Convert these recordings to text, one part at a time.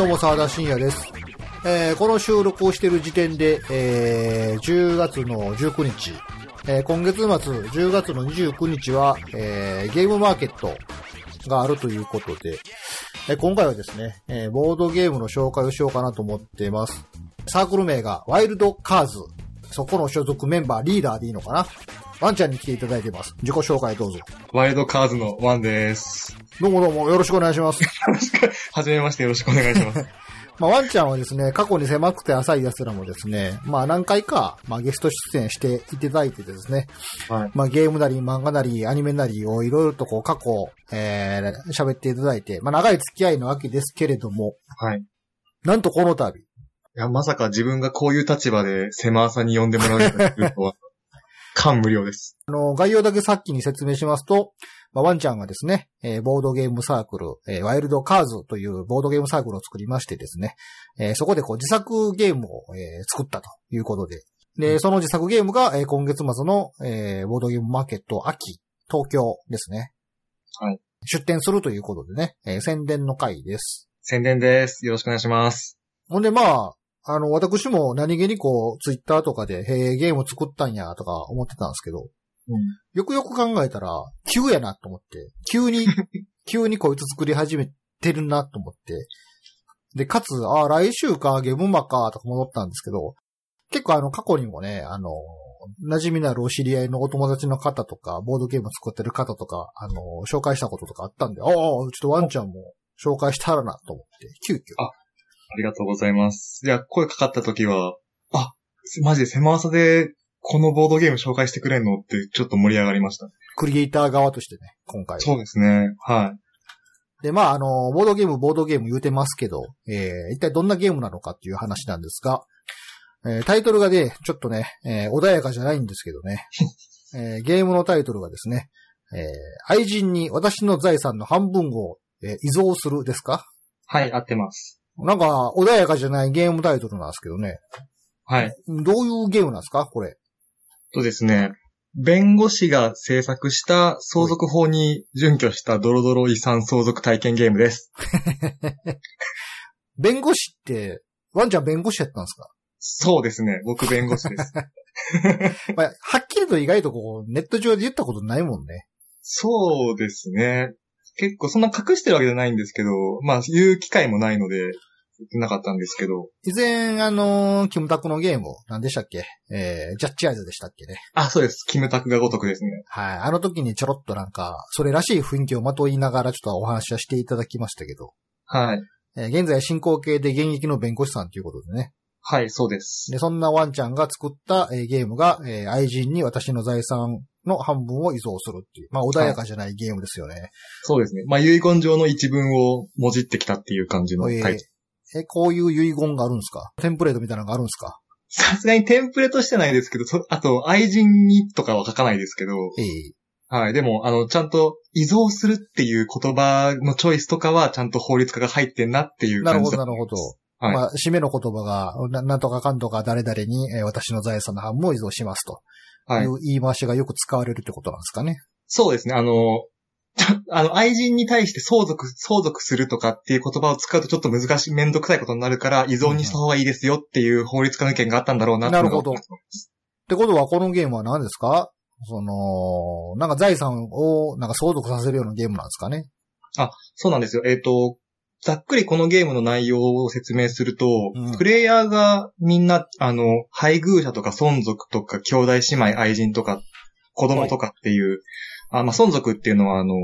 どうも、沢田信也です。えー、この収録をしている時点で、えー、10月の19日、えー、今月末、10月の29日は、えー、ゲームマーケットがあるということで、えー、今回はですね、えー、ボードゲームの紹介をしようかなと思っています。サークル名がワイルドカーズ。そこの所属メンバー、リーダーでいいのかな？ワンちゃんに来ていただいてます。自己紹介どうぞ。ワイルドカーズのワンです。どうもどうもよろしくお願いします。よろしく、はじめましてよろしくお願いします。まあ、ワンちゃんはですね、過去に狭くて浅い奴らもですね、まあ何回か、まあゲスト出演していただいてですね、はい。まあゲームなり漫画なりアニメなりをいろいろとこう過去、えー、喋っていただいて、まあ長い付き合いのわけですけれども、はい。いなんとこの度、や、まさか自分がこういう立場で狭さに呼んでもらうとは、感無量です。あの、概要だけさっきに説明しますと、まあ、ワンちゃんがですね、えーボードゲームサークル、えーワイルドカーズというボードゲームサークルを作りましてですね、えーそこでこう自作ゲームを、えー作ったということで、で、その自作ゲームが、えー今月末の、えーボードゲームマーケット秋、東京ですね。はい。出展するということでね、えー宣伝の回です。宣伝です。よろしくお願いします。ほんでまあ、あの、私も何気にこう、ツイッターとかで、へえ、ゲーム作ったんや、とか思ってたんですけど、うん。よくよく考えたら、急やなと思って、急に、急にこいつ作り始めてるなと思って、で、かつ、ああ、来週か、ゲームマか、とか戻ったんですけど、結構あの、過去にもね、あの、馴染みのあるお知り合いのお友達の方とか、ボードゲーム作ってる方とか、あの、紹介したこととかあったんで、ああ、ちょっとワンちゃんも紹介したらなと思って、急遽。あありがとうございます。じゃあ、声かかった時は、あ、マジで狭さで、このボードゲーム紹介してくれんの？ってちょっと盛り上がりました。クリエイター側としてね、今回は。そうですね。はい。で、まあ、あの、ボードゲーム、ボードゲーム言うてますけど、えー、一体どんなゲームなのかっていう話なんですが、えータイトルがね、ちょっとね、えー穏やかじゃないんですけどね、えーゲームのタイトルがですね、えー愛人に私の財産の半分を、えー遺贈するですか？はい、合ってます。なんか、穏やかじゃないゲームタイトルなんですけどね、はい。どういうゲームなんですか？これ。とですね、弁護士が制作した相続法に準拠したドロドロ遺産相続体験ゲームです。弁護士って、ワンちゃん弁護士やったんですか？そうですね。僕弁護士です。まあ、はっきりと意外とこう、ネット上で言ったことないもんね。そうですね。結構そんな隠してるわけじゃないんですけど、まあ言う機会もないので、言ってなかったんですけど。以前、あのーキムタクのゲーム、何でしたっけ？えー、ジャッジアイズでしたっけね？あ、そうです。キムタクがごとくですね。はい。あの時にちょろっとなんか、それらしい雰囲気をまといながらちょっとお話はしていただきましたけど、はい。えー現在進行形で現役の弁護士さんということでね。はい、そうです。で、そんなワンちゃんが作った、えーゲームが、えー愛人に私の財産の半分を遺贈するっていう、まあ穏やかじゃないゲームですよね。そうですね。まあ遺言状の一文をもじってきたっていう感じのタイトル。え、こういう遺言があるんですか？テンプレートみたいなのがあるんですか？さすがにテンプレとしてないですけど、そあと愛人にとかは書かないですけど、ええはい。でも、あの、ちゃんと、遺贈するっていう言葉のチョイスとかは、ちゃんと法律家が入ってんなっていうなるほど、なるほど。はいまあ、締めの言葉が、ななんとかかんとか誰々に、えー私の財産の半分を遺贈しますと。はいいう言い回しがよく使われるってことなんですかね？そうですね。あの、あの、愛人に対して相続、相続するとかっていう言葉を使うとちょっと難しい、めんどくさいことになるから、依存にした方がいいですよっていう法律家の意見があったんだろうなってなるほどってことは、このゲームは何ですか？その、なんか財産をなんか相続させるようなゲームなんですかね？そうなんですよ。えっ、と、ざっくりこのゲームの内容を説明すると、うんプレイヤーがみんな、あの、配偶者とか孫族とか兄弟姉妹愛人とか子供とかっていう、あまあ、孫族っていうのはあの、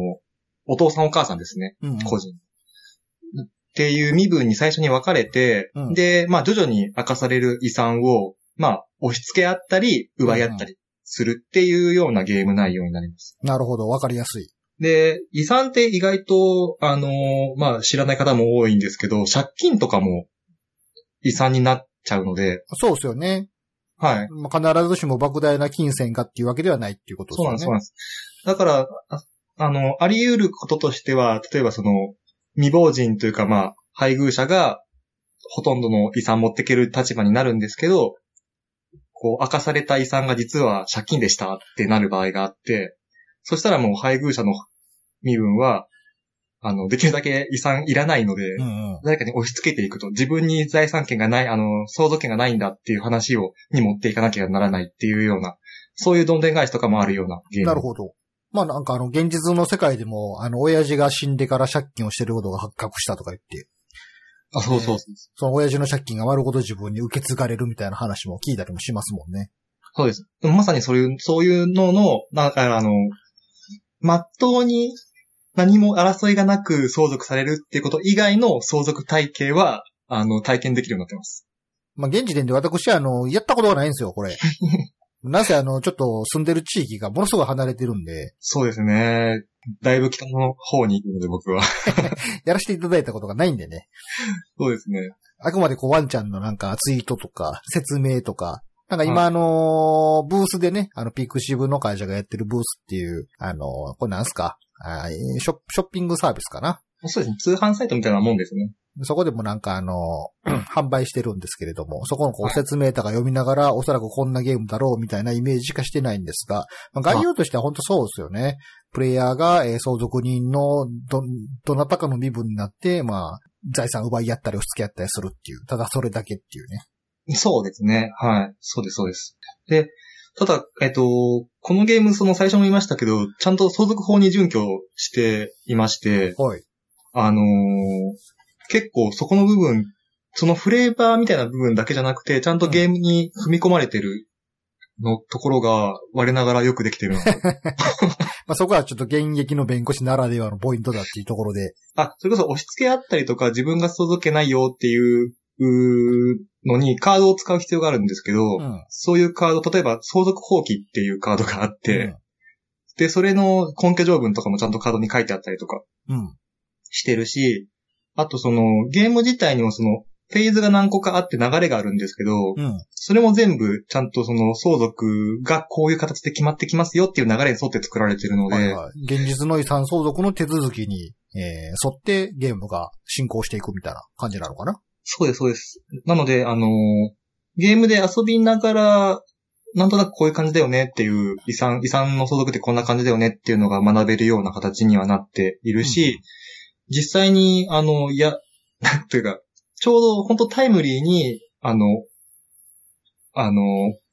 お父さんお母さんですね。うん、うん。個人。っていう身分に最初に分かれて、うんで、まあ徐々に明かされる遺産を、まあ押し付け合ったり、奪い合ったりするっていうようなゲーム内容になります。なるほど、わかりやすい。で、遺産って意外と、あのーまあ知らない方も多いんですけど、借金とかも遺産になっちゃうので、そうですよね。はい。まあ、必ずしも莫大な金銭がっていうわけではないっていうことですそうなん。そうなんです。だから、ああの、あり得ることとしては、例えばその、未亡人というか、まあ、配偶者が、ほとんどの遺産持ってける立場になるんですけど、こう、明かされた遺産が実は借金でしたってなる場合があって、そしたらもう配偶者の身分は、あの、できるだけ遺産いらないので、うんうん。誰かに押し付けていくと、自分に財産権がない、あの、相続権がないんだっていう話を、に持っていかなきゃならないっていうような、そういうどんでん返しとかもあるようなゲーム。なるほど。まあなんかあの、現実の世界でも、あの、親父が死んでから借金をしてることが発覚したとか言って、あ、そうそうそう。その親父の借金が丸ごと自分に受け継がれるみたいな話も聞いたりもしますもんね。そうです。まさにそういう、そういうのの、なんかあの、まっとうに何も争いがなく相続されるっていうこと以外の相続体系は、あの、体験できるようになってます。まあ現時点で私はあの、やったことがないんですよ、これ。なぜあの、ちょっと住んでる地域がものすごい離れてるんで、そうですね。だいぶ北の方に行くので僕は。やらせていただいたことがないんでね。そうですね。あくまでこうワンちゃんのなんかツイートとか説明とか、なんか今あのーブースでね、あのピクシブの会社がやってるブースっていう、あのーこれなんすか？あーショッショッピングサービスかな？そうですね。通販サイトみたいなもんですね。そこでもなんかあのー 販売してるんですけれども、そこのこう説明とか読みながら、おそらくこんなゲームだろうみたいなイメージしかしてないんですが、まあ、概要としては本当そうですよね。プレイヤーが、えー相続人のど、どなたかの身分になって、まあ、財産奪い合ったり押し付け合ったりするっていう、ただそれだけっていうね。そうですね。はい。そうです、そうです。で、ただ、えっと、このゲーム、その最初も言いましたけど、ちゃんと相続法に準拠していまして、はい。あのー結構そこの部分、そのフレーバーみたいな部分だけじゃなくて、ちゃんとゲームに踏み込まれてるのところが、我ながらよくできてるなと。まあ、そこはちょっと現役の弁護士ならではのポイントだっていうところで。あ、それこそ押し付けあったりとか、自分が相続権ないよっていう、のにカードを使う必要があるんですけど、うん。そういうカード、例えば相続放棄っていうカードがあって、うんで、それの根拠条文とかもちゃんとカードに書いてあったりとかうん。してるし、あとそのゲーム自体にもそのフェーズが何個かあって流れがあるんですけど、うん。それも全部ちゃんとその相続がこういう形で決まってきますよっていう流れに沿って作られてるので、はいはい。現実の遺産相続の手続きに、えー、沿ってゲームが進行していくみたいな感じなのかな？そうです、そうです。なので、あのーゲームで遊びながら、なんとなくこういう感じだよねっていう、遺産、遺産の相続ってこんな感じだよねっていうのが学べるような形にはなっているし、実際に、あの、いや、なんていうか、ちょうど本当タイムリーに、あの、あの、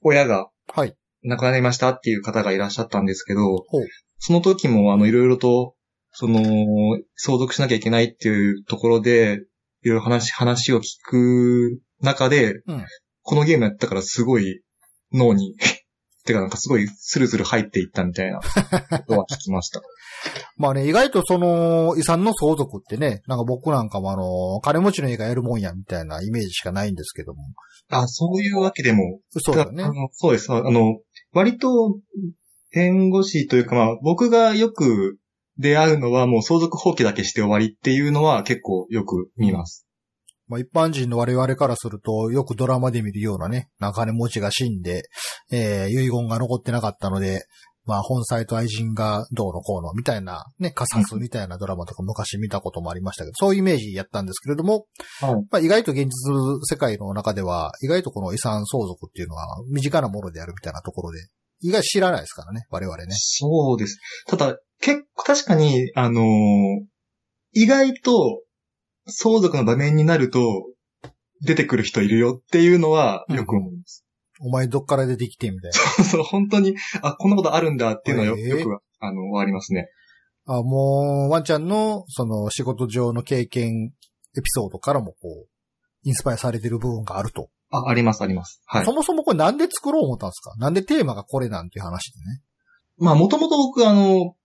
親がはい。亡くなりましたっていう方がいらっしゃったんですけどほう、その時も、あの、いろいろと、その、相続しなきゃいけないっていうところで、いろいろ話、話を聞く中で、うんこのゲームやったからすごい脳に、てかなんかすごいスルスル入っていったみたいなことは聞きました。まあね、意外とその遺産の相続ってね、なんか僕なんかもあの、金持ちの家がやるもんやみたいなイメージしかないんですけども。あ、そういうわけでも、そうだねそうです。あの、割と、弁護士というかまあ、僕がよく出会うのはもう相続放棄だけして終わりっていうのは結構よく見ます。まあ一般人の我々からすると、よくドラマで見るようなね、なんか金持ちが死んで、えー、遺言が残ってなかったので、まあ本妻と愛人がどうのこうのみたいな、ね、カサスみたいなドラマとか昔見たこともありましたけど、そういうイメージやったんですけれども、はいまあ意外と現実世界の中では、意外とこの遺産相続っていうのは身近なものであるみたいなところで、意外と知らないですからね、我々ね。そうです。ただ、結構確かに、あのー意外と相続の場面になると出てくる人いるよっていうのはよく思います。お前どっから出てきてみたいな。そう、本当に、あ、こんなことあるんだっていうのはよ,、よく、あの、ありますね。あもう、ワンちゃんの、その、仕事上の経験、エピソードからも、こう、インスパイアされてる部分があると。あ、あります、あります。はいそ。もそもこれなんで作ろう思ったんですか？なんでテーマがこれなんていう話でね？まあ、もともと僕、あの、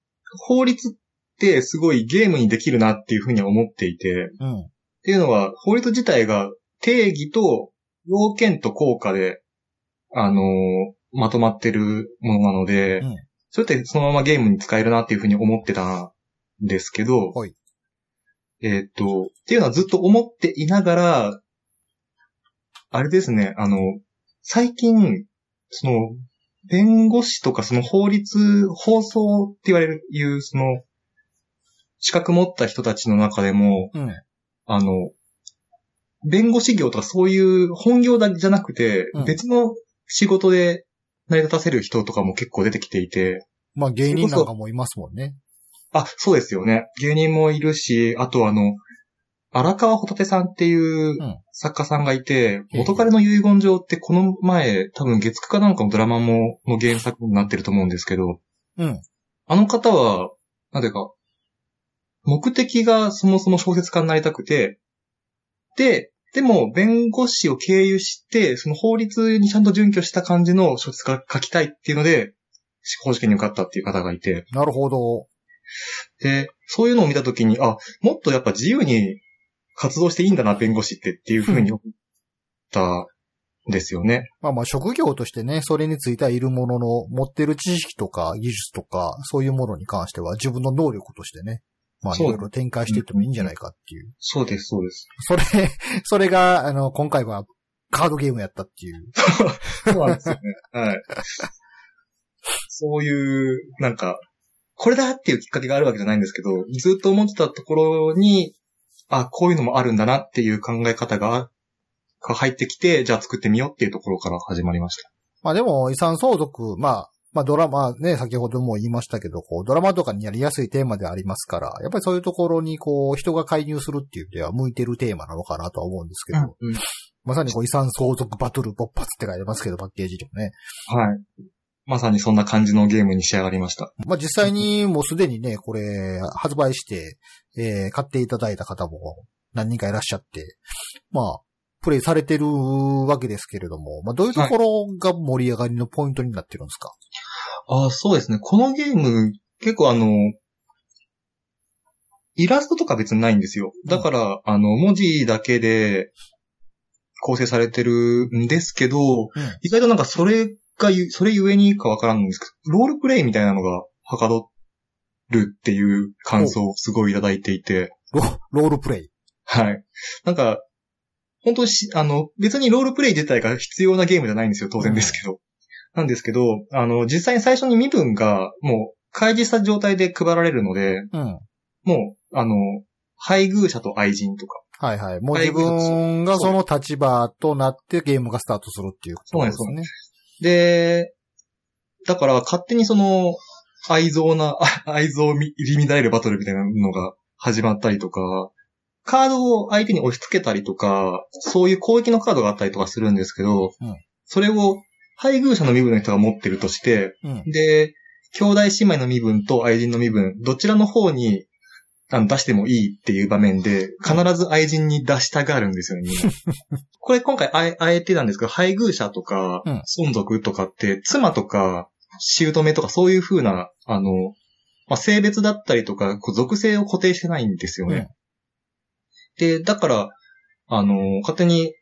法律ってすごいゲームにできるなっていうふうには思っていて、うん。っていうのは、法律自体が定義と要件と効果で、あのーまとまってるものなので、うん。それってそのままゲームに使えるなっていうふうに思ってたんですけど、はい。えーっと、っていうのはずっと思っていながら、あれですね、あの、最近、その、弁護士とかその法律、放送って言われる、いう、その、資格持った人たちの中でも、うん。あの、弁護士業とかそういう本業だけじゃなくて、うん。別の仕事で成り立たせる人とかも結構出てきていて、まあ芸人なんかもいますもんね。あ、そうですよね。芸人もいるし、あとあの、荒川ホタテさんっていううん作家さんがいて、うん元彼の遺言状ってこの前、多分月9かなんかのドラマも、の原作になってると思うんですけど、うん。あの方は、なんていうか、目的がそもそも小説家になりたくて、で、でも、弁護士を経由して、その法律にちゃんと準拠した感じの小説が書きたいっていうので、司法試験に受かったっていう方がいて、なるほど。で、そういうのを見たときに、あ、もっとやっぱ自由に活動していいんだな、弁護士ってっていうふうに思ったんですよね。まあまあ職業としてね、それについてはいるものの、持ってる知識とか技術とか、そういうものに関しては自分の能力としてね、まあいろいろ展開していってもいいんじゃないかっていう。そうです、そうです。それ、それが、あの、今回はカードゲームやったっていう。そうなんですよね。はい。そういう、なんか、これだっていうきっかけがあるわけじゃないんですけど、ずっと思ってたところに、あ、こういうのもあるんだなっていう考え方が、が入ってきて、じゃあ作ってみようっていうところから始まりました。まあでも遺産相続、まあ、まあドラマね、先ほども言いましたけど、こうドラマとかにやりやすいテーマでありますから、やっぱりそういうところにこう人が介入するっていう意味では向いてるテーマなのかなとは思うんですけど、うんまさにこう遺産相続バトル勃発って書いてますけど、パッケージでもね。はい。まさにそんな感じのゲームに仕上がりました。まあ実際にもうすでにね、これ発売して、えー買っていただいた方も何人かいらっしゃって、まあ、プレイされてるわけですけれども、まあどういうところが盛り上がりのポイントになってるんですか、あそうですね。このゲーム、結構あの、イラストとか別にないんですよ。だから、あの、文字だけで構成されてるんですけど、うん意外となんかそれがゆ、それゆえにかわからんんですけど、ロールプレイみたいなのがはかどるっていう感想をすごいいただいていて、ロロールプレイ？はい。なんか、本当にし、あの、別にロールプレイ自体が必要なゲームじゃないんですよ、当然ですけど。なんですけど、あの、実際に最初に身分がもう開示した状態で配られるので、うん。もう、あの、配偶者と愛人とか。はいはい。もう自分がその立場となってゲームがスタートするっていうことですね。で、だから勝手にその、愛憎な、あ 愛憎入り乱れるバトルみたいなのが始まったりとか、カードを相手に押し付けたりとか、そういう攻撃のカードがあったりとかするんですけど、うんそれを配偶者の身分の人が持ってるとして、うん。で、兄弟姉妹の身分と愛人の身分、どちらの方にあの出してもいいっていう場面で、必ず愛人に出したがるんですよね。これ今回あえあえてなんですけど、配偶者とかうん、孫族とかって、妻とか、姑とかそういう風な、あの、まあ、性別だったりとか、属性を固定してないんですよね。で、だから、あの、勝手に、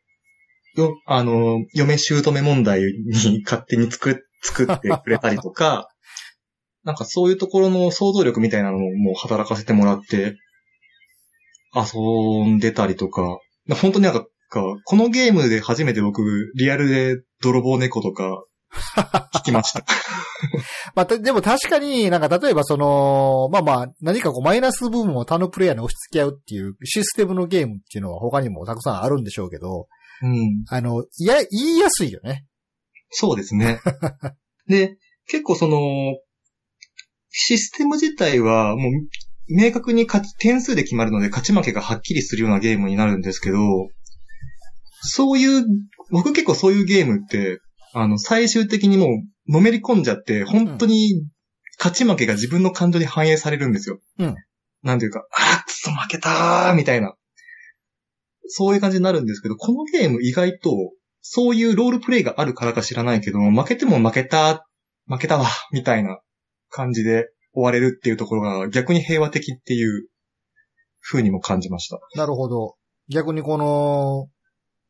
よ、あの、嫁姑問題に 勝手に作っ、作ってくれたりとか、なんかそういうところの想像力みたいなのをもう働かせてもらって、遊んでたりとか、本当になんか、このゲームで初めて僕、リアルで泥棒猫とか、聞きました。まあ、たでも確かになんか例えばその、まあまあ、何かこうマイナス部分を他のプレイヤーに押し付け合うっていうシステムのゲームっていうのは他にもたくさんあるんでしょうけど、うん。あの、いや、言いやすいよね。そうですね。で、結構その、システム自体はもう明確に勝ち点数で決まるので勝ち負けがはっきりするようなゲームになるんですけど、そういう、僕結構そういうゲームって、あの、最終的にもうのめり込んじゃって、本当に勝ち負けが自分の感情に反映されるんですよ。うんなんていうか、あーくそ負けたーみたいな。そういう感じになるんですけど、このゲーム意外と、そういうロールプレイがあるからか知らないけど、負けても負けた、負けたわ、みたいな感じで終われるっていうところが逆に平和的っていう風にも感じました。なるほど。逆にこの、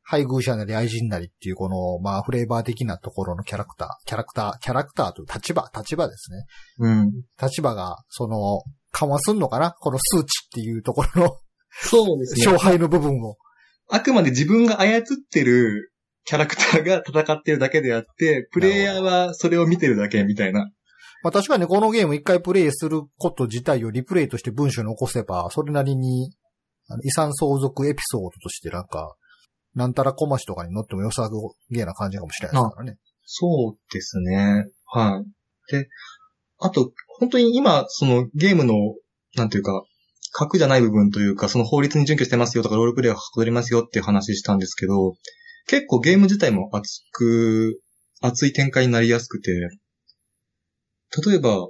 配偶者なり愛人なりっていうこの、まあ、フレーバー的なところのキャラクター、キャラクター、キャラクターという立場、立場ですね。うん。立場が、その、緩和すんのかな？この数値っていうところのそうです勝敗の部分を。あくまで自分が操ってるキャラクターが戦ってるだけであって、プレイヤーはそれを見てるだけみたいな。まあ確かにこのゲーム一回プレイすること自体をリプレイとして文章に起こせば、それなりに、遺産相続エピソードとしてなんか、なんたら小町とかに乗っても良さげな感じかもしれないですからね。そうですね。はい。で、あと、本当に今、そのゲームのなんていうか、核じゃない部分というか、その法律に準拠してますよとか、ロールプレイがはかどりますよっていう話したんですけど、結構ゲーム自体も熱く、熱い展開になりやすくて、例えば、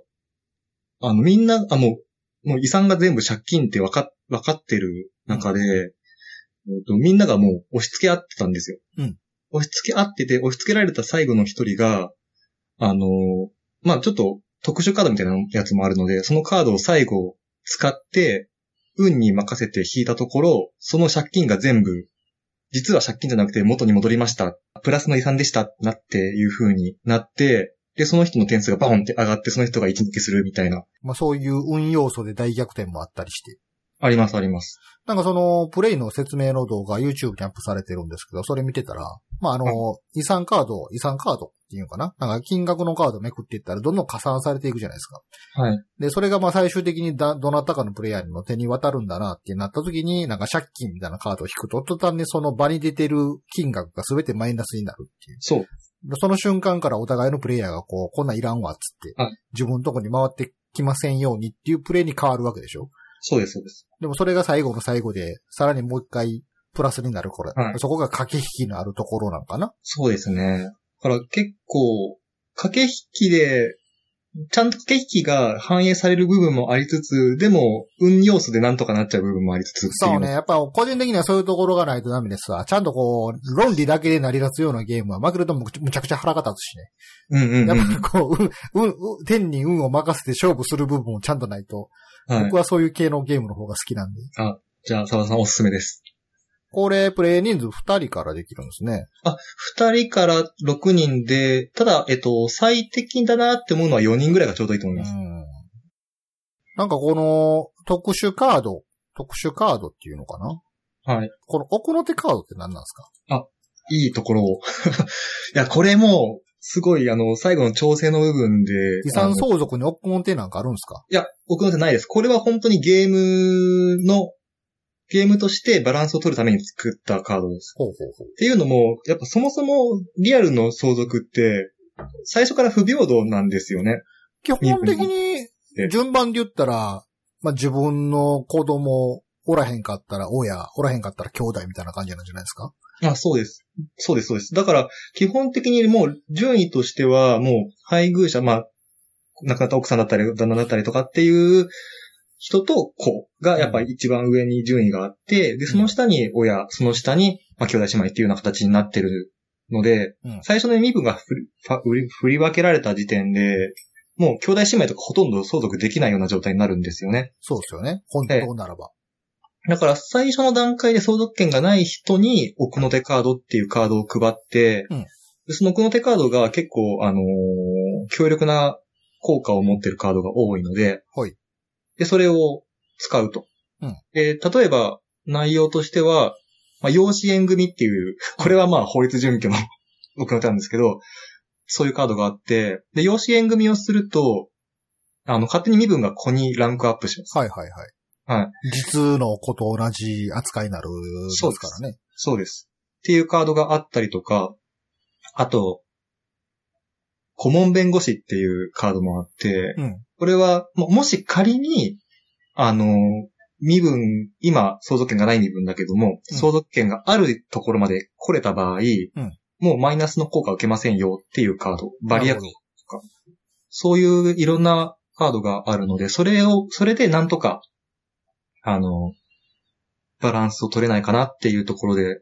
あの、みんな、あ、もう、もう遺産が全部借金ってわか、わかってる中で、えっとみんながもう押し付け合ってたんですよ。うん押し付け合ってて、押し付けられた最後の一人が、あの、まあ、ちょっと特殊カードみたいなやつもあるので、そのカードを最後使って、運に任せて引いたところ、その借金が全部、実は借金じゃなくて元に戻りました。プラスの遺産でした。なっていう風になって、で、その人の点数がバーンって上がって、その人が一抜けするみたいな。まあそういう運要素で大逆転もあったりして。あります、あります。なんかその、プレイの説明の動画 YouTube にアップされてるんですけど、それ見てたら、まああの、遺産カード、遺産カードっていうのかな？なんか金額のカードめくっていったらどんどん加算されていくじゃないですか。はい。で、それがまあ最終的にだ、どなたかのプレイヤーの手に渡るんだなってなった時に、なんか借金みたいなカードを引くと、途端にその場に出てる金額が全てマイナスになるっていう。そう。その瞬間からお互いのプレイヤーがこう、こんなんいらんわっつってはい、自分のとこに回ってきませんようにっていうプレイに変わるわけでしょそうです、そうです。でもそれが最後の最後で、さらにもう一回プラスになるこれ。はいそこが駆け引きのあるところなのかな？そうですね。だから結構、駆け引きで、ちゃんと駆け引きが反映される部分もありつつ、でも、運要素でなんとかなっちゃう部分もありつつそうね。やっぱ個人的にはそういうところがないとダメですわ。ちゃんとこう、論理だけで成り立つようなゲームは負けるとむむちゃくちゃ腹が立つしね。うんうんうん。やっぱりこう、運、運、運天に運を任せて勝負する部分もちゃんとないと、はい僕。はそういう系のゲームの方が好きなんで。じゃあ、沢田さんおすすめです。これ、プレイ人数2人からできるんですね。二人から六人で、ただ、えっと、最適だなって思うのは4人ぐらいがちょうどいいと思いうます。ん。なんかこの、特殊カード、特殊カードっていうのかな？はい。この奥の手カードって何なんですか？いいところを。いや、これも、すごい、あの、最後の調整の部分で。遺産相続に奥の手なんかあるんですか？いや、僕の手ないです。これは本当にゲームの、ゲームとしてバランスを取るために作ったカードです。ほうほうほう。っていうのも、やっぱそもそもリアルの相続って、最初から不平等なんですよね。基本的に、順番で言ったら、まあ、自分の子供、おらへんかったら親、おらへんかったら兄弟みたいな感じなんじゃないですか？あ、そうです。そうです、そうです。だから、基本的にもう、順位としては、もう、配偶者、まあ、亡くなった奥さんだったり、旦那だったりとかっていう人と子が、やっぱり一番上に順位があって、で、その下に親、その下に、まあ、兄弟姉妹っていうような形になってるので、うん最初の身分が振り分けられた時点で、もう兄弟姉妹とかほとんど相続できないような状態になるんですよね。そうですよね。本当ならば。だから最初の段階で相続権がない人に奥の手カードっていうカードを配って、うんでその奥の手カードが結構、あのー強力な効果を持ってるカードが多いので、はいで、それを使うと。うんで例えば、内容としては、まあ、養子縁組っていう、これはまあ法律準拠の 奥の手なんですけど、そういうカードがあって、で、養子縁組をすると、あの、勝手に身分が子にランクアップします。はいはいはい。はい。実の子と同じ扱いになるですからね。そうです。っていうカードがあったりとか、あと、顧問弁護士っていうカードもあって、うん。これは、ももし仮に、あの、身分、今、相続権がない身分だけども、うん相続権があるところまで来れた場合、んもうマイナスの効果を受けませんよっていうカード、バリアなるほどそういういろんなカードがあるので、それを、それでなんとか、あの、バランスを取れないかなっていうところで、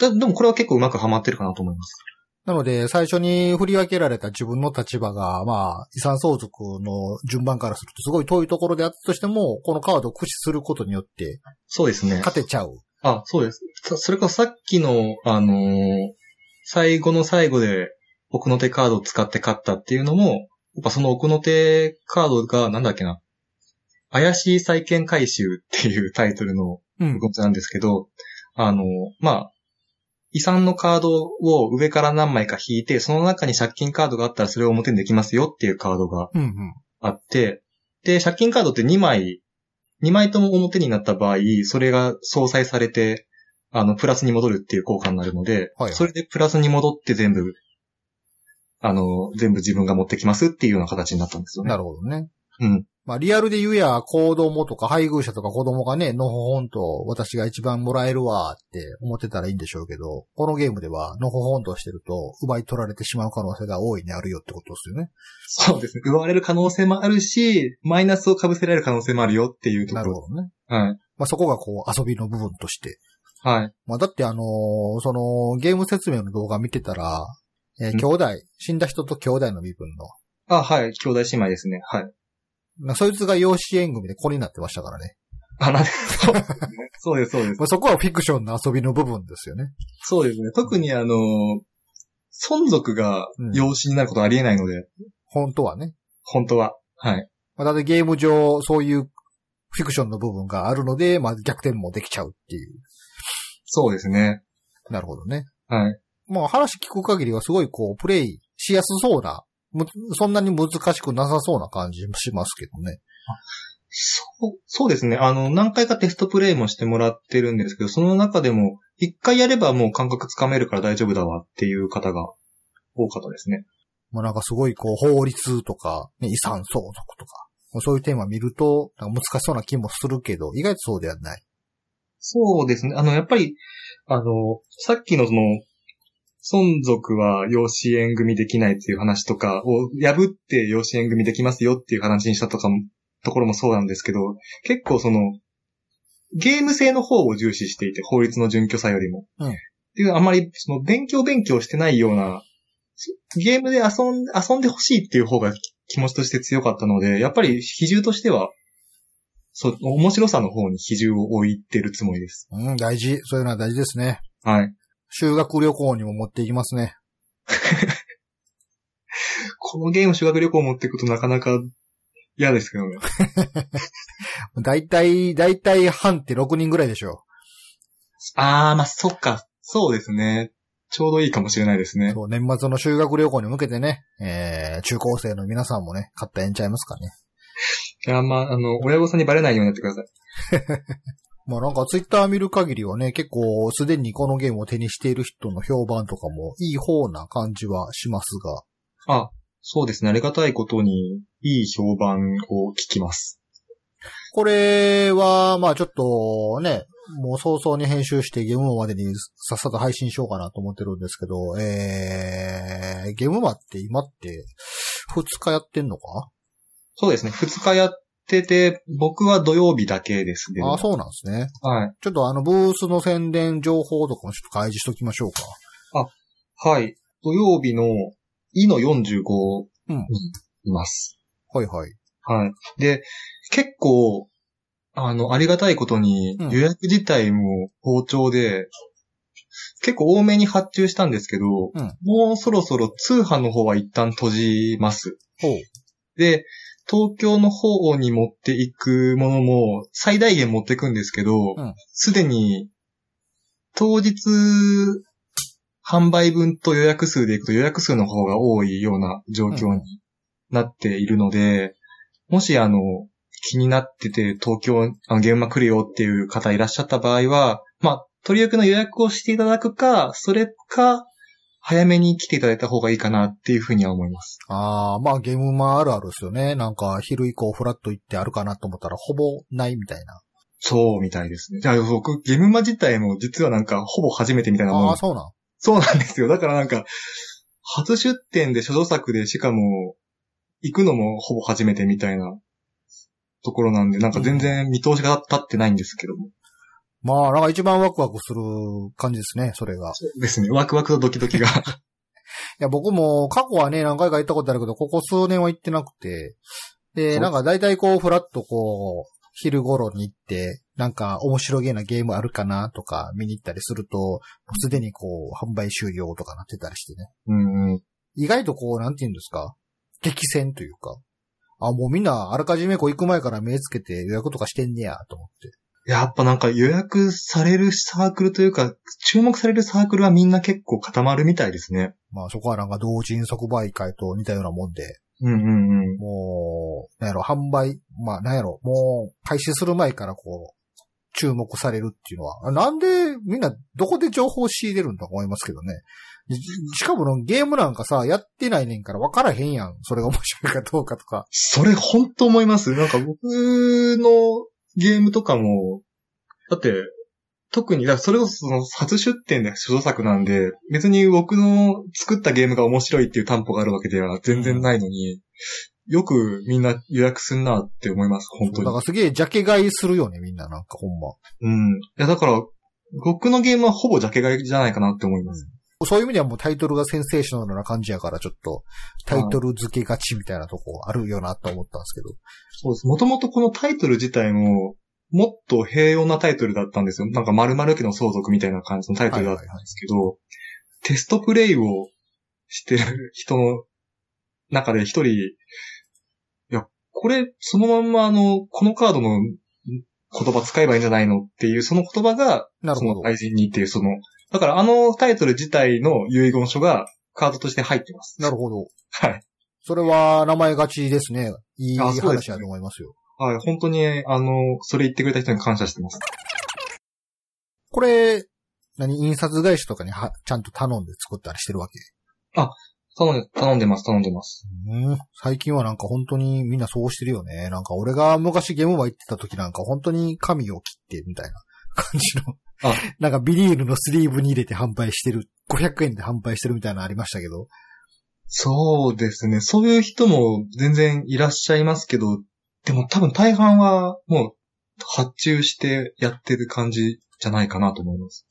だでもこれは結構うまくはまってるかなと思います。なので、最初に振り分けられた自分の立場が、まあ、遺産相続の順番からするとすごい遠いところであったとしても、このカードを駆使することによって、そうですね。勝てちゃう。あ、そうです。そそれからさっきの、あのー最後の最後で奥の手カードを使って勝ったっていうのも、やっぱその奥の手カードがなんだっけな。怪しい債権回収っていうタイトルのうん。ことなんですけど、あの、まあ、遺産のカードを上から何枚か引いて、その中に借金カードがあったらそれを表にできますよっていうカードがうんうん。あって、で、借金カードって2枚、2枚とも表になった場合、それが相殺されて、あの、プラスに戻るっていう効果になるので、はいはいそれでプラスに戻って全部、あの、全部自分が持ってきますっていうような形になったんですよね。なるほどね。うん。まあ、リアルで言えや、子供とか配偶者とか子供がね、のほほんと私が一番もらえるわって思ってたらいいんでしょうけど、このゲームではのほほんとしてると奪い取られてしまう可能性が大いにあるよってことですよね。そうですね。奪われる可能性もあるし、マイナスを被せられる可能性もあるよっていうところ。なるほどね。はい。まあ、そこがこう遊びの部分として。はい。まあ、だってあのーそのゲーム説明の動画見てたら、えーうん兄弟、死んだ人と兄弟の身分の、あ、はい。兄弟姉妹ですね。はい。まあ、そいつが養子縁組で子になってましたからね。あ、なんで、そうそうです、そうですま。あ、そこはフィクションの遊びの部分ですよね。そうですね。特にあの、孫族が養子になることはありえないので、本当はね。本当は。はい。まあ、だってゲーム上、そういうフィクションの部分があるので、まあ、逆転もできちゃうっていう。そうですね。なるほどね。はい。まあ、話聞く限りはすごいこう、プレイしやすそうな、むそんなに難しくなさそうな感じもしますけどね。そう、そうですね。あの、何回かテストプレイもしてもらってるんですけど、その中でも、一回やればもう感覚つかめるから大丈夫だわっていう方が多かったですね。まあ、なんかすごいこう、法律とか、ね、遺産相続とか、そういうテーマ見ると、難しそうな気もするけど、意外とそうではない。そうですね。あの、やっぱり、あの、さっきのその、孫族は養子縁組できないっていう話とかを破って養子縁組できますよっていう話にしたとかも、ところもそうなんですけど、結構その、ゲーム性の方を重視していて、法律の準拠さよりも。うんっていう、あまり、その、勉強勉強してないような、そゲームで遊ん、遊んでほしいっていう方が気持ちとして強かったので、やっぱり比重としては、そう、面白さの方に比重を置いてるつもりです。うん、大事。そういうのは大事ですね。はい。修学旅行にも持っていきますね。このゲーム修学旅行持っていくとなかなか嫌ですけどね。だいたい、だいたい半って6人ぐらいでしょあー、まあ、そっか。そうですね。ちょうどいいかもしれないですね。そう、年末の修学旅行に向けてね、えー、中高生の皆さんもね、買ったらええんちゃいますかね。いや、まあ、あの、親御さんにバレないようにやってください。まあなんかツイッター見る限りはね、結構すでにこのゲームを手にしている人の評判とかもいい方な感じはしますが。あ、そうですね。ありがたいことに、いい評判を聞きます。これは、まあちょっとね、もう早々に編集してゲームまでにさっさと配信しようかなと思ってるんですけど、えー、ゲームマって今って2日やってんのか？そうですね。二日やってて、僕は土曜日だけですね。ああ、そうなんですね。はい。ちょっとあのブースの宣伝情報とかもちょっと開示しときましょうか。はい。土曜日の、いの45うんいます。はいはい。はい。で、結構、あの、ありがたいことにうん予約自体も好調で、結構多めに発注したんですけど、うんもうそろそろ通販の方は一旦閉じます。ほう。で、東京の方に持っていくものも最大限持っていくんですけどうん、すで、に当日販売分と予約数でいくと予約数の方が多いような状況になっているので、もしあの、気になってて東京、あの、ゲームマ来るよっていう方いらっしゃった場合は、まあ、取り置きの予約をしていただくか、それか、早めに来ていただいた方がいいかなっていうふうには思います。ああ、まあゲームマあるあるですよね。なんか昼以降フラッと行ってあるかなと思ったらほぼないみたいな。そうみたいですね。じゃあ僕、ゲームマ自体も実はなんかほぼ初めてみたいなもんああ、そうなん。そうなんですよ。だからなんか、初出展で所蔵作でしかも、行くのもほぼ初めてみたいなところなんで、なんか全然見通しが立ってないんですけども。まあ、なんか一番ワクワクする感じですね、それが。いそうですね。ワクワクとドキドキが。や、僕も過去はね、何回か行ったことあるけど、ここ数年は行ってなくて、で、なんか大体こう、フラッとこう、昼頃に行って、なんか面白げなゲームあるかなとか見に行ったりすると、すでにこう、販売終了とかなってたりしてね。うんうん。意外とこう、なんて言うんですか？激戦というか。あ、もうみんなあらかじめこう行く前から目つけて予約とかしてんねや、と思って。やっぱなんか予約されるサークルというか、注目されるサークルはみんな結構固まるみたいですね。まあそこはなんか同人即売会と似たようなもんで、うんうんうん。もう、なんやろ、販売、まあなんやろ、もう開始する前からこう、注目されるっていうのは、なんでみんなどこで情報を仕入れるんだと思いますけどね。ししかものゲームなんかさ、やってないねんから分からへんやん。それが面白いかどうかとか。それ本当思います。なんか僕のゲームとかも、だって、特に、だそれこそその初出展で初作なんで、別に僕の作ったゲームが面白いっていう担保があるわけでは全然ないのに、よくみんな予約すんなって思います、本当に。だからすげえジャケ買いするよね、みんななんかほんま。うん。いや、だから、僕のゲームはほぼジャケ買いじゃないかなって思います。そういう意味ではもうタイトルがセンセーショナルな感じやから、ちょっとタイトル付けがちみたいなとこあるよなと思ったんですけど。そうです。もともとこのタイトル自体も、もっと平穏なタイトルだったんですよ。なんか〇〇家の相続みたいな感じのタイトルだったんですけど、テストプレイをしてる人の中で一人、いや、これ、そのまんまあの、このカードの言葉使えばいいんじゃないのっていう、その言葉が。その愛人にっていう、その、だからあのタイトル自体の遺言書がカードとして入ってます。なるほど。はい。それは名前がちですね。いい話だと思いますよ。はい、本当に、あの、それ言ってくれた人に感謝してます。これ、何？印刷会社とかにはちゃんと頼んで作ったりしてるわけ？頼んで、頼んでます、頼んでます。うん。最近はなんか本当にみんなそうしてるよね。なんか俺が昔ゲームバー行ってた時なんか本当に紙を切ってみたいな感じの。あなんかビニールのスリーブに入れて販売してる。500円で販売してるみたいなのありましたけど。そうですね。そういう人も全然いらっしゃいますけど、でも多分大半はもう発注してやってる感じじゃないかなと思います。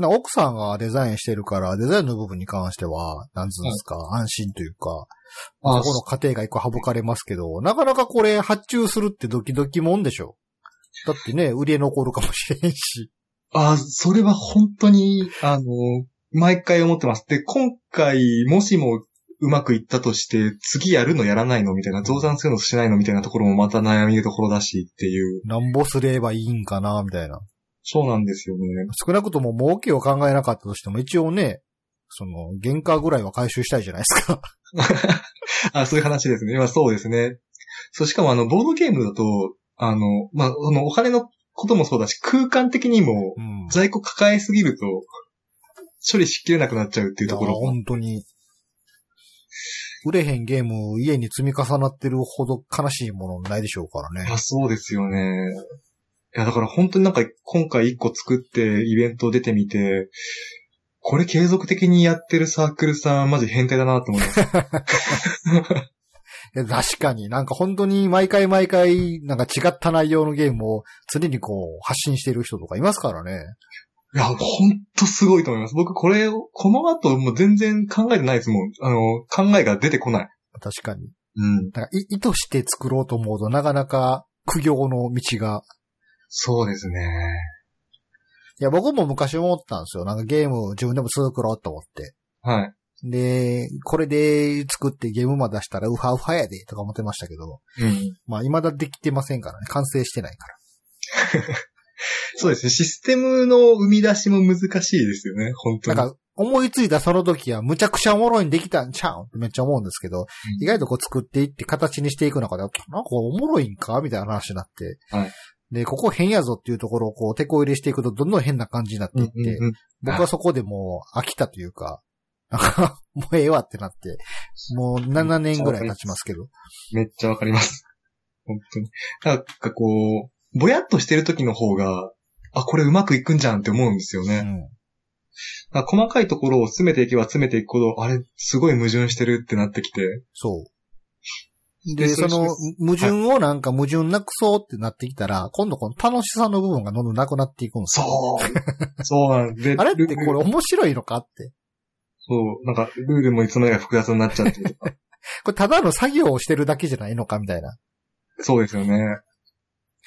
な奥さんがデザインしてるから、デザインの部分に関しては、なんつうんですか、安心というか、あそこの過程が一個省かれますけど、なかなかこれ発注するってドキドキもんでしょ。だってね、売れ残るかもしれんし。あ、それは本当に、あの、毎回思ってます。で、今回、もしもうまくいったとして、次やるのやらないの？みたいな、増産するのしないの？みたいなところもまた悩みどころだしっていう。なんぼすればいいんかな、みたいな。そうなんですよね。少なくとも儲けを考えなかったとしても、一応ね、その、原価ぐらいは回収したいじゃないですか。あ、そういう話ですね。まあそうですね。そう、しかもあの、ボードゲームだと、あの、まあ、そのお金のこともそうだし、空間的にもうん。在庫抱えすぎると、処理しきれなくなっちゃうっていうところ。本当に。売れへんゲーム家に積み重なってるほど悲しいものないでしょうからね。いや、そうですよね。いや、だから本当になんか今回一個作ってイベント出てみて、これ継続的にやってるサークルさんマジ変態だなと思います。確かになんか本当に毎回毎回なんか違った内容のゲームを常にこう発信してる人とかいますからね。いや、ほんとすごいと思います。僕これを、この後もう全然考えてないですもん。あの、考えが出てこない。確かに。うん。だからい意図して作ろうと思うとなかなか苦行の道が。そうですね。いや、僕も昔思ったんですよ。なんかゲーム自分でも作ろうと思って。はい。で、これで作ってゲームまで出したらウハウハやでとか思ってましたけど、うん。まあ未だできてませんからね。完成してないから。そうですね。システムの生み出しも難しいですよね。本当に。なんか、思いついたその時はむちゃくちゃおもろいにできたんちゃうん？ってめっちゃ思うんですけど、うん意外とこう作っていって形にしていく中で、なんかおもろいんか？みたいな話になって、はいで、ここ変やぞっていうところをこう、手こ入れしていくとどんどん変な感じになっていって、うんうんうん僕はそこでもう飽きたというか、もうええわってなって、もう7年ぐらい経ちますけど。めっちゃわかります。本当に。なんかこう、ぼやっとしてる時の方が、あ、これうまくいくんじゃんって思うんですよね。うん。か細かいところを詰めていけば詰めていくほど、あれ、すごい矛盾してるってなってきて。そう。で、でその矛盾をなんか矛盾なくそうってなってきたら、今度この楽しさの部分がどんどんなくなっていくんですよ。そう。そうなんで。あれってこれ面白いのかって。そう。なんか、ルールもいつの間にか複雑になっちゃってるとか。これただの作業をしてるだけじゃないのかみたいな。そうですよね。わ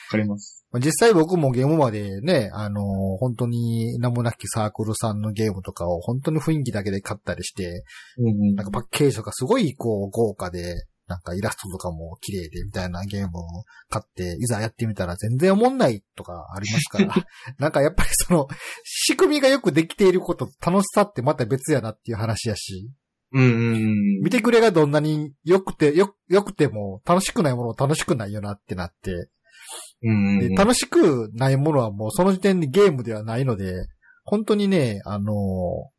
かります。実際僕もゲームまでね、あのー本当に名もなきサークルさんのゲームとかを本当に雰囲気だけで買ったりして、うんうん。なんかパッケージとかすごいこう豪華で、なんかイラストとかも綺麗でみたいなゲームを買って、いざやってみたら全然思んないとかありますから、なんかやっぱりその、仕組みがよくできていること、楽しさってまた別やなっていう話やし、うんうんうん。見てくれがどんなに良くて、よ、良くても楽しくないものを楽しくないよなってなって、うんで、楽しくないものはもうその時点でゲームではないので、本当にね、あのー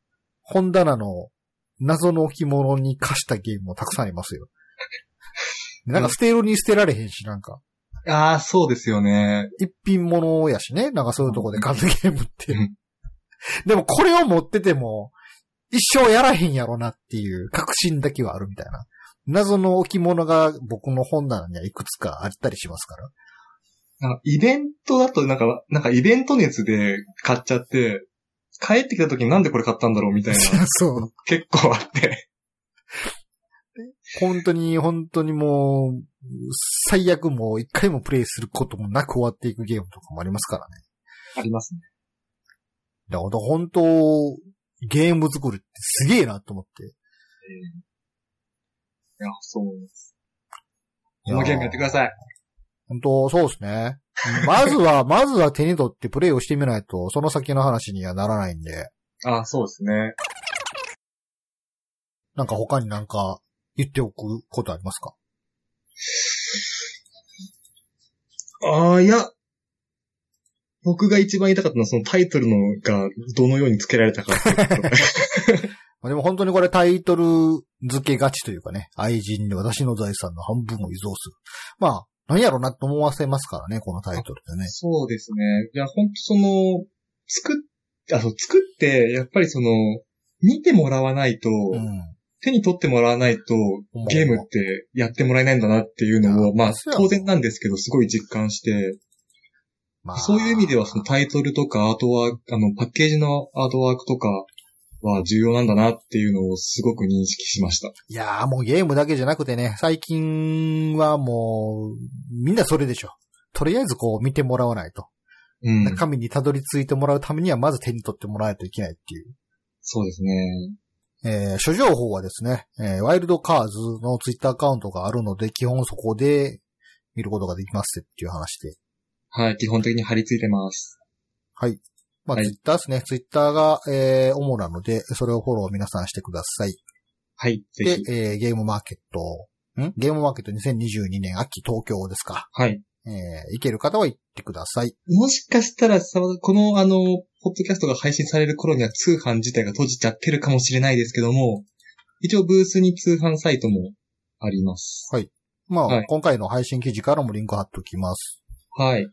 本棚の謎の置物に貸したゲームもたくさんありますよ。でなんか捨てるに捨てられへんし、なんか、ああ、そうですよね。一品物やしね、なんかそういうとこで買ったゲームってうん。でもこれを持ってても、一生やらへんやろなっていう確信だけはあるみたいな。謎の置物が僕の本棚にはいくつかあったりしますから。あイベントだとなんか、なんかイベント熱で買っちゃって、帰ってきた時になんでこれ買ったんだろうみたいな、そう。結構あって。本当に、本当にもう、最悪もう一回もプレイすることもなく終わっていくゲームとかもありますからね。ありますね。だから本当、ゲーム作りってすげえなと思って。いや、そう思います。このゲームやってください。本当、そうですね。まずは、まずは手に取ってプレイをしてみないと、その先の話にはならないんで、あそうですね。なんか他になんか言っておくことありますか？ああ、いや。僕が一番言いたかったのはそのタイトルのがどのように付けられたかでも本当にこれタイトル付けがちというかね、愛人に私の財産の半分を依存する。まあ、何やろなと思わせますからね、このタイトルでね。そうですね。いや、ほんとその、作っ、あ、そう、作って、やっぱりその、見てもらわないと、うん。手に取ってもらわないと、ゲームってやってもらえないんだなっていうのを、まあ当然なんですけど、すごい実感して、まあ、そういう意味ではそのタイトルとかアートワーク、あの、パッケージのアートワークとかは重要なんだなっていうのをすごく認識しました。いやーもうゲームだけじゃなくてね、最近はもう、みんなそれでしょ。とりあえずこう見てもらわないと。うん。中身にたどり着いてもらうためにはまず手に取ってもらわないといけないっていう。そうですね。えー、諸情報はですね、えーワイルドカーズのツイッターアカウントがあるので、基本そこで見ることができますっていう話で。はい、基本的に貼り付いてます。はい。まあ、はいツイッターですね。ツイッターが、えー、主なので、それをフォロー皆さんしてください。はい、ぜでひ。、えー、ゲームマーケット、ん？ゲームマーケット2022年秋東京ですか。はい。えー、行ける方は行ってください。もしかしたらさ、このあの、ポッドキャストが配信される頃には通販自体が閉じちゃってるかもしれないですけども、一応ブースに通販サイトもあります。まあ、はい今回の配信記事からもリンク貼っておきます。はい。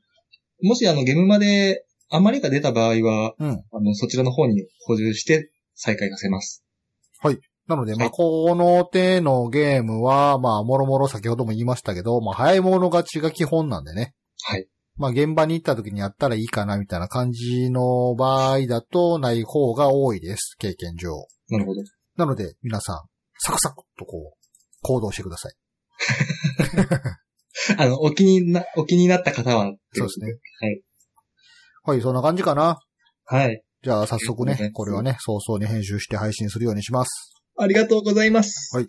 もしあの、ゲームまで余りが出た場合は、うん。あの、そちらの方に補充して再開させます。なので、まあ、はいこの手のゲームは、まあ、もろもろ先ほども言いましたけど、まあ、早い者勝ちが基本なんでね。はい。まあ、現場に行った時にやったらいいかな、みたいな感じの場合だと、ない方が多いです。経験上。なるほど。なので、皆さん、サクサクっとこう、行動してください。あの、お気にな、お気になった方は。そうですね。はい。はい、そんな感じかな。はい。じゃあ、早速ね、これはね、早々に編集して配信するようにします。ありがとうございます。はい。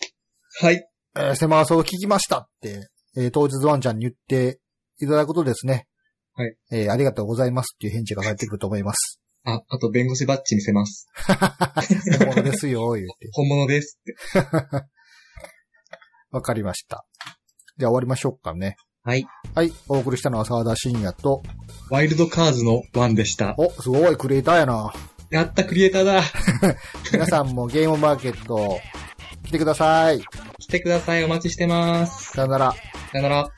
はい。えー、セマーソを聞きましたって、えー当日ワンちゃんに言っていただくとですね。はい。えーありがとうございますっていう返事が返ってくると思います。あ、あと弁護士バッジ見せます。本物ですよ、言って。本物ですって。わかりました。じゃあ終わりましょうかね。はい。はい。お送りしたのは沢田信也と、ワイルドカーズのワンでした。お、すごいクリエイターやな。やった、クリエイターだ。皆さんもゲームマーケット来てください。来てください。お待ちしてます。さよなら。さよなら。